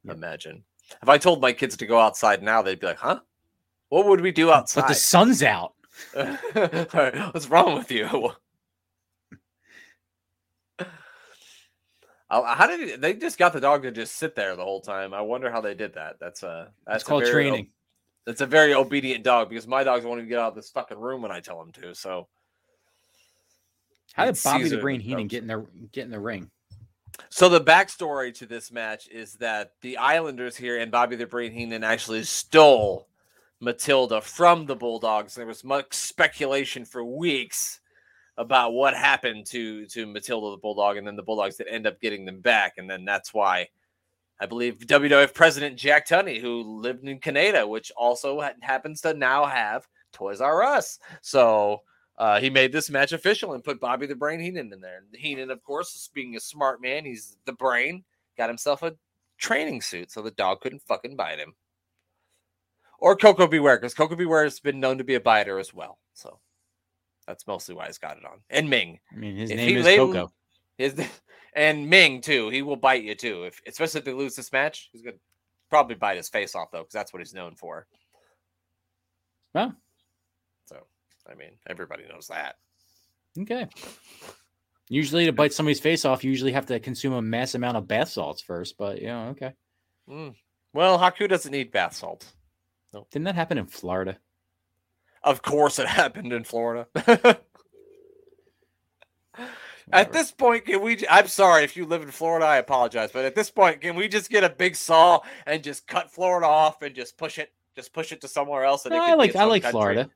Yep. imagine. If I told my kids to go outside now, they'd be like, "Huh? What would we do outside? But the sun's out. What's wrong with you?" Oh, how did he- they just got the dog to just sit there the whole time? I wonder how they did that. That's a that's It's called a very, training. That's a very obedient dog because my dogs won't even get out of this fucking room when I tell them to. So How did Bobby Caesar the Brain Heenan get in the get in the ring? So the backstory to this match is that the Islanders here and Bobby the Brain Heenan actually stole Matilda from the Bulldogs. There was much speculation for weeks about what happened to to Matilda the Bulldog, and then the Bulldogs that end up getting them back, and then that's why I believe WWF President Jack Tunney, who lived in Canada, which also ha- happens to now have Toys R Us, so. Uh, he made this match official and put Bobby the Brain Heenan in there. Heenan, of course, being a smart man, he's the brain, got himself a training suit so the dog couldn't fucking bite him. Or Koko B. Ware, because Koko B. Ware has been known to be a biter as well. So that's mostly why he's got it on. And Meng. I mean, his If name is labeled- Koko. His and Meng too. He will bite you too. If especially if they lose this match, he's gonna probably bite his face off though, because that's what he's known for. Well, So I mean, everybody knows that. okay. Usually, to bite somebody's face off, you usually have to consume a mass amount of bath salts first. But yeah, okay. Mm. Well, Haku doesn't need bath salt. Nope. Didn't that happen in Florida? Of course, it happened in Florida. At this point, can we? I'm sorry if you live in Florida. I apologize, but at this point, can we just get a big saw and just cut Florida off and just push it, just push it to somewhere else? And No, I like I like country? Florida.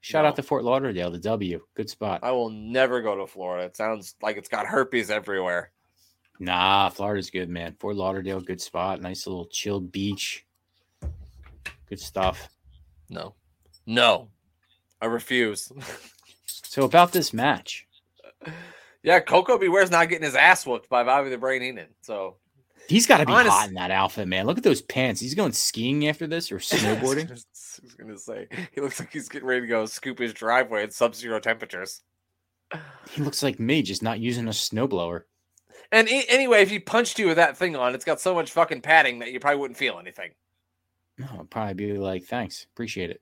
Shout No. out to Fort Lauderdale, the W. Good spot. I will never go to Florida. It sounds like it's got herpes everywhere. Nah, Florida's good, man. Fort Lauderdale, good spot. Nice little chilled beach. Good stuff. No, no, I refuse. So about this match, yeah, Koko B. Ware's not getting his ass whooped by Bobby the Brain Heenan. So he's got to be Honest- hot in that outfit, man. Look at those pants. He's going skiing after this or snowboarding. I was gonna say he looks like he's getting ready to go scoop his driveway at sub-zero temperatures. he looks like me, just not using a snowblower. And a- anyway, if he punched you with that thing on, it's got so much fucking padding that you probably wouldn't feel anything. No, I'd probably be like, thanks, appreciate it.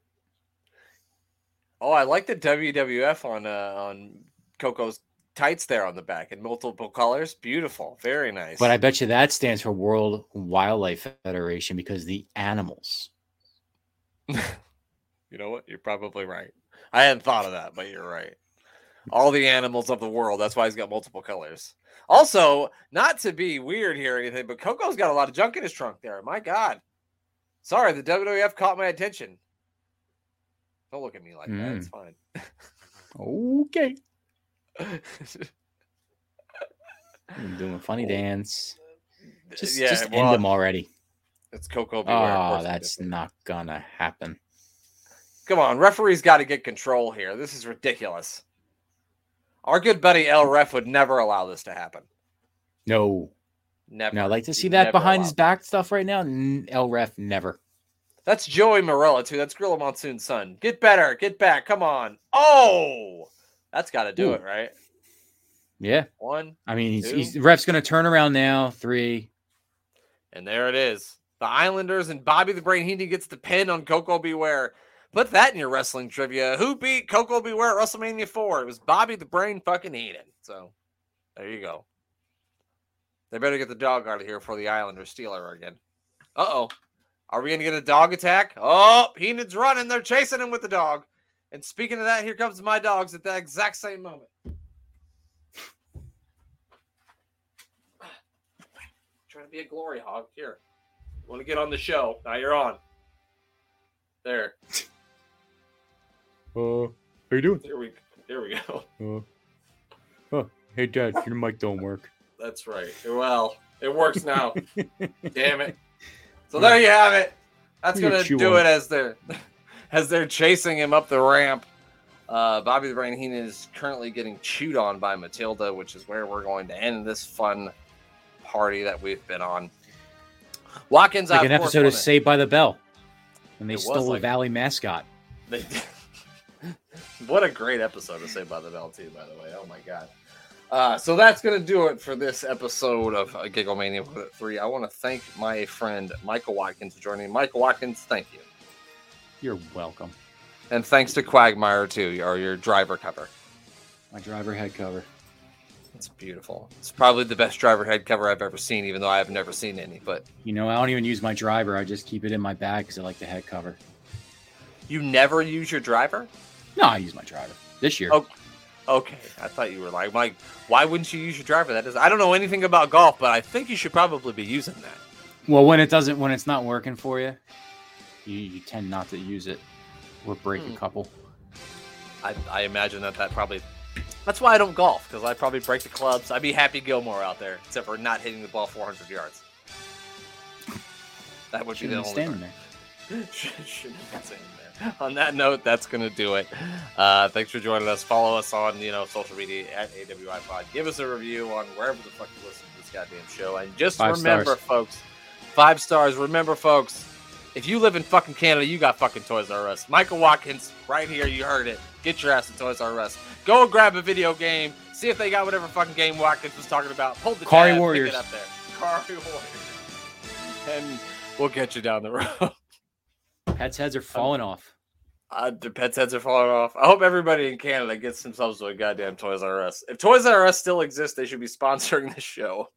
Oh, I like the WWF on uh, on Koko's tights there on the back in multiple colors. Beautiful, very nice. But I bet you that stands for World Wildlife Federation because the animals. you know what? You're probably right. I hadn't thought of that, but you're right. All the animals of the world. That's why he's got multiple colors. Also, not to be weird here or anything, but Koko's got a lot of junk in his trunk there. My God. Sorry, the WWF caught my attention. Don't look at me like that. It's mm. fine. Okay. I'm doing a funny dance. Just, yeah, just well, end them already. It's Koko B. Ware. Oh, that's not gonna happen. Come on, referees got to get control here. This is ridiculous. Our good buddy El Ref would never allow this to happen. No. Never. Now, I'd like to see that behind his back stuff right now. El Ref never. That's Joey Marella too. That's Gorilla Monsoon's son. Get better. Get back. Come on. Oh, that's got to do Ooh. it, right? Yeah. One, I mean, he's, he's the ref's gonna turn around now. Three. and there it is. The Islanders and Bobby the Brain Heenan gets the pin on Koko B. Ware. Put that in your wrestling trivia. Who beat Koko B. Ware at WrestleMania 4? It was Bobby the Brain fucking Heenan. So there you go. They better get the dog out of here before the Islanders steal her again. Uh oh. Are we going to get a dog attack? Oh, Heenan's running. They're chasing him with the dog. And speaking of that, here comes my dogs at that exact same moment. Trying to be a glory hog. Here. You want to get on the show? Now you're on. There. Uh, how you doing? There we there we go. Uh, oh, hey, Dad, your mic don't work. That's right. Well, it works now. Damn it. So there you have it. That's gonna do it as they're as they're chasing him up the ramp. Uh, Bobby the Brain Heenan is currently getting chewed on by Matilda, which is where we're going to end this fun party that we've been on. Watkins, Like I, an of course, episode of Saved by the Bell, and they It stole like- a Valley mascot. They- what a great episode of Saved by the Bell, too, by the way. Oh my god. Uh, so that's going to do it for this episode of uh, Giggle Mania 3. I want to thank my friend Michael Watkins for joining me. Michael Watkins, thank you. You're welcome. And thanks to Quagmire, too, or your driver cover. My driver head cover. It's beautiful. It's probably the best driver head cover I've ever seen, even though I have never seen any. But You know, I don't even use my driver. I just keep it in my bag because I like the head cover. you never use your driver? No, I use my driver this year. Oh. Okay, I thought you were like, Mike, why wouldn't you use your driver? That is, I don't know anything about golf, but I think you should probably be using that. Well, when it doesn't, when it's not working for you, you, you tend not to use it or break Hmm. a couple. I, I imagine that that probably that's why I don't golf because I probably break the clubs. I'd be Happy Gilmore out there, except for not hitting the ball 400 yards. That would be the only. standing there. Should- shouldn't be there. On that note, that's gonna do it. Uh, thanks for joining us. Follow us on you know social media at AWI Pod. Give us a review on wherever the fuck you listen to this goddamn show. And just Five remember, stars. folks, five stars. Remember, folks, if you live in fucking Canada, you got fucking Toys R Us. Michael Watkins, right here, you heard it. Get your ass to Toys R Us. Go grab a video game. See if they got whatever fucking game Watkins was talking about. Hold the Kari tab, pick Warriors. it up there. Kari Warriors. And we'll get you down the road. Pets' heads are falling off. Uh, the pets' heads are falling off. I hope everybody in Canada gets themselves to a goddamn Toys R Us. If Toys R Us still exists, they should be sponsoring this show.